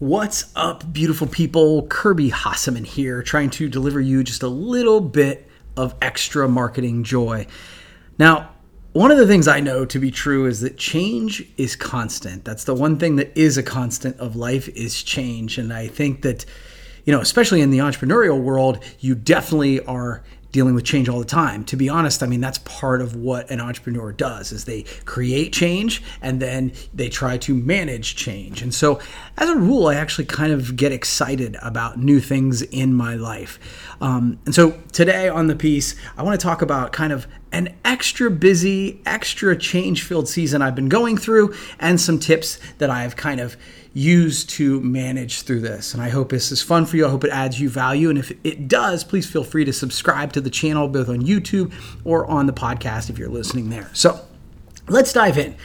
What's up, beautiful people? Kirby Hasseman here, trying to deliver you just a little bit of extra marketing joy. Now, one of the things I know to be true is that change is constant. That's the one thing that is a constant of life is change. And I think that, you know, especially in the entrepreneurial world, you definitely are dealing with change all the time. To be honest, I mean that's part of what an entrepreneur does is they create change and then they try to manage change. And so as a rule, I actually kind of get excited about new things in my life. Um, and so today on the piece, I want to talk about kind of an extra busy, extra change filled season I've been going through and some tips that I've kind of used to manage through this. And I hope this is fun for you. I hope it adds you value. And if it does, please feel free to subscribe to the channel, both on YouTube or on the podcast if you're listening there. So let's dive in.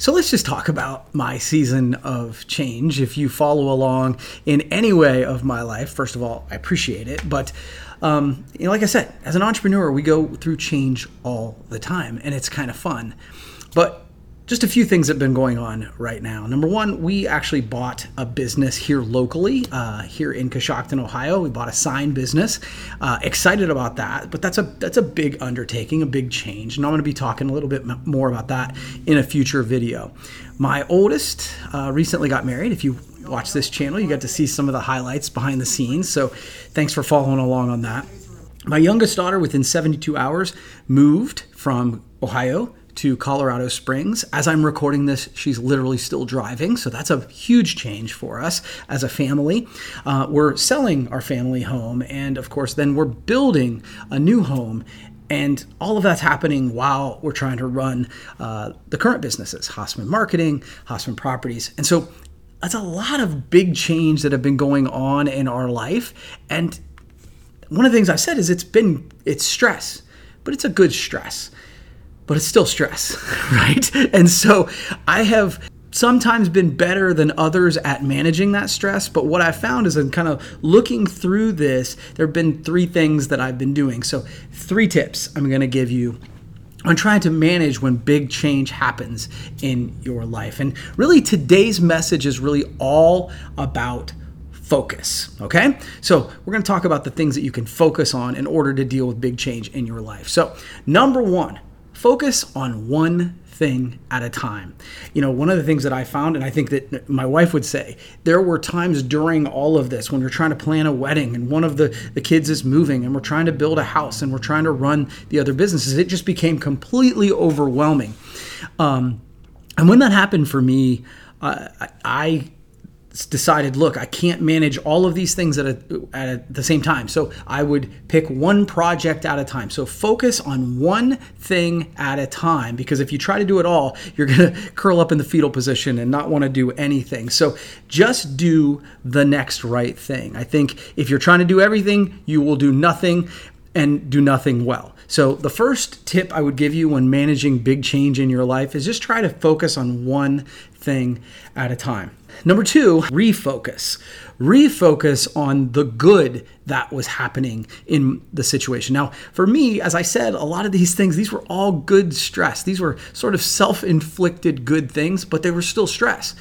So let's just talk about my season of change. If you follow along in any way of my life, first of all, I appreciate it. But um, you know, like I said, as an entrepreneur, we go through change all the time, and it's kind of fun. But just a few things that have been going on right now. Number one, we actually bought a business here locally, uh, here in Coshocton, Ohio. We bought a sign business. Uh, excited about that, but that's a that's a big undertaking, a big change, and I'm going to be talking a little bit more about that in a future video. My oldest uh, recently got married. If you watch this channel, you got to see some of the highlights behind the scenes. So, thanks for following along on that. My youngest daughter, within 72 hours, moved from Ohio to Colorado Springs. As I'm recording this, she's literally still driving, so that's a huge change for us as a family. Uh, we're selling our family home, and of course, then we're building a new home. And all of that's happening while we're trying to run uh, the current businesses, Hasseman Marketing, Hasseman Properties. And so that's a lot of big change that have been going on in our life. And one of the things I've said is it's been, it's stress, but it's a good stress but it's still stress, right? And so I have sometimes been better than others at managing that stress. But what I found is in kind of looking through this, there have been three things that I've been doing. So, three tips I'm going to give you on trying to manage when big change happens in your life. And really, today's message is really all about focus. Okay? So, we're going to talk about the things that you can focus on in order to deal with big change in your life. So, number one, focus on one thing at a time. You know, one of the things that I found, and I think that my wife would say, there were times during all of this when we're trying to plan a wedding and one of the, the kids is moving and we're trying to build a house and we're trying to run the other businesses. It just became completely overwhelming. Um, and when that happened for me, uh, I decided, look, I can't manage all of these things at, a, at the same time. So I would pick one project at a time. So focus on one thing at a time because if you try to do it all, you're going to curl up in the fetal position and not want to do anything. So just do the next right thing. I think if you're trying to do everything, you will do nothing and do nothing well. So, the first tip I would give you when managing big change in your life is just try to focus on one thing at a time. Number two, refocus. Refocus on the good that was happening in the situation. Now, for me, as I said, a lot of these things, these were all good stress. These were sort of self inflicted good things, but they were still stress.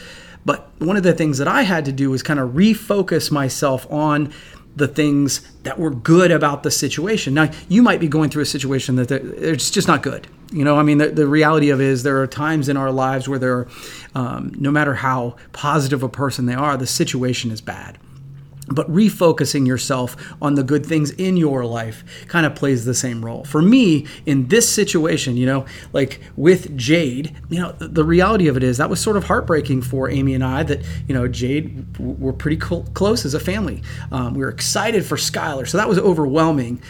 But one of the things that I had to do was kind of refocus myself on the things that were good about the situation. Now, you might be going through a situation that it's just not good. You know, I mean, the, the reality of it is there are times in our lives where there are, um, no matter how positive a person they are, the situation is bad but refocusing yourself on the good things in your life kind of plays the same role. For me, in this situation, you know, like with Jade, you know, the reality of it is that was sort of heartbreaking for Amy and I that, you know, Jade, we're pretty cl- close as a family. Um, we were excited for Skylar. So that was overwhelming,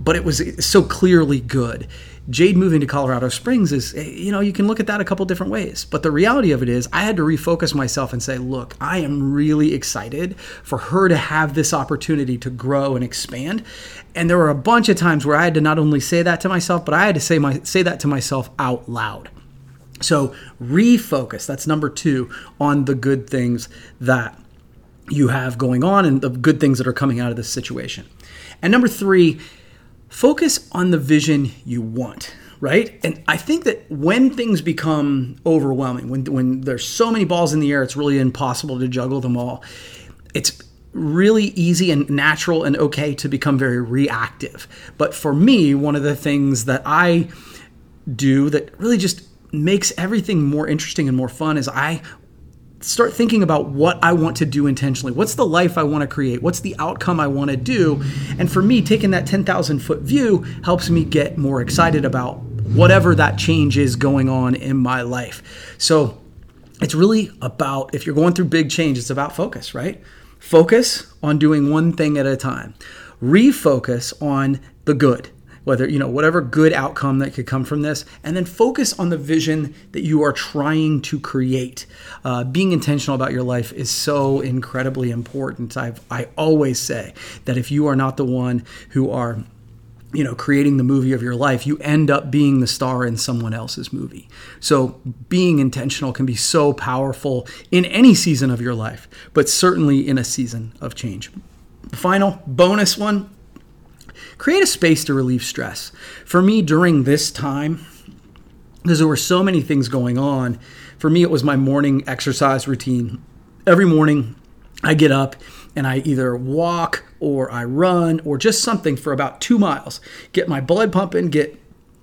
but it was so clearly good. Jade moving to Colorado Springs is, eh, you know, you can look at that a couple different ways. But the reality of it is, I had to refocus myself and say, look, I am really excited for her to have this opportunity to grow and expand. And there were a bunch of times where I had to not only say that to myself, but I had to say my say that to myself out loud. So refocus. That's number two on the good things that you have going on and the good things that are coming out of this situation. And number three Focus on the vision you want. right? And I think that when things become overwhelming, when when there's so many balls in the air, it's really impossible to juggle them all. It's really easy and natural and okay to become very reactive. But for me, one of the things that I do that really just makes everything more interesting and more fun is I start thinking about what I want to do intentionally. What's the life I want to create? What's the outcome I want to do? And for me, taking that 10,000 foot view helps me get more excited about whatever that change is going on in my life. So it's really about, if you're going through big change, it's about focus, right? Focus on doing one thing at a time. Refocus on the good whether you know whatever good outcome that could come from this and then focus on the vision that you are trying to create. Uh, being intentional about your life is so incredibly important. I've, i always say that if you are not the one who are you know creating the movie of your life you end up being the star in someone else's movie. So being intentional can be so powerful in any season of your life but certainly in a season of change. The final bonus one create a space to relieve stress. For me, during this time, because there were so many things going on, for me, it was my morning exercise routine. Every morning, I get up and I either walk or I run or just something for about two miles, get my blood pumping, get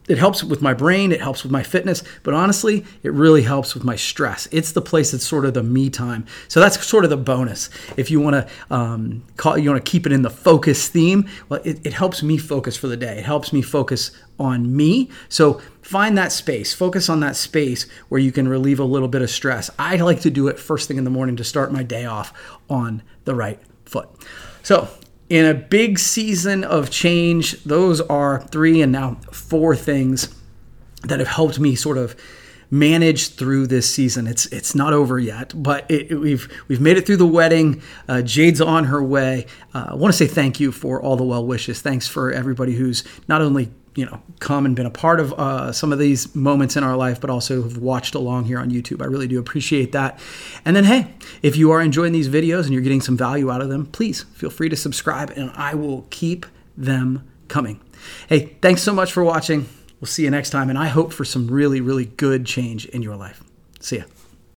it helps with my brain, it helps with my fitness, but honestly, it really helps with my stress. It's the place that's sort of the me time. So that's sort of the bonus. If you want to um, call, you want to keep it in the focus theme. Well, it, it helps me focus for the day. It helps me focus on me. So find that space, focus on that space where you can relieve a little bit of stress. I like to do it first thing in the morning to start my day off on the right foot. So in a big season of change, those are three and now four things that have helped me sort of manage through this season. It's it's not over yet, but it, it, we've we've made it through the wedding. Uh, Jade's on her way. Uh, I want to say thank you for all the well wishes. Thanks for everybody who's not only you know come and been a part of uh, some of these moments in our life but also have watched along here on youtube. I really do appreciate that. And then hey if you are enjoying these videos and you're getting some value out of them please feel free to subscribe and i will keep them coming. Hey thanks so much for watching. We'll see you next time and i hope for some really really good change in your life. See ya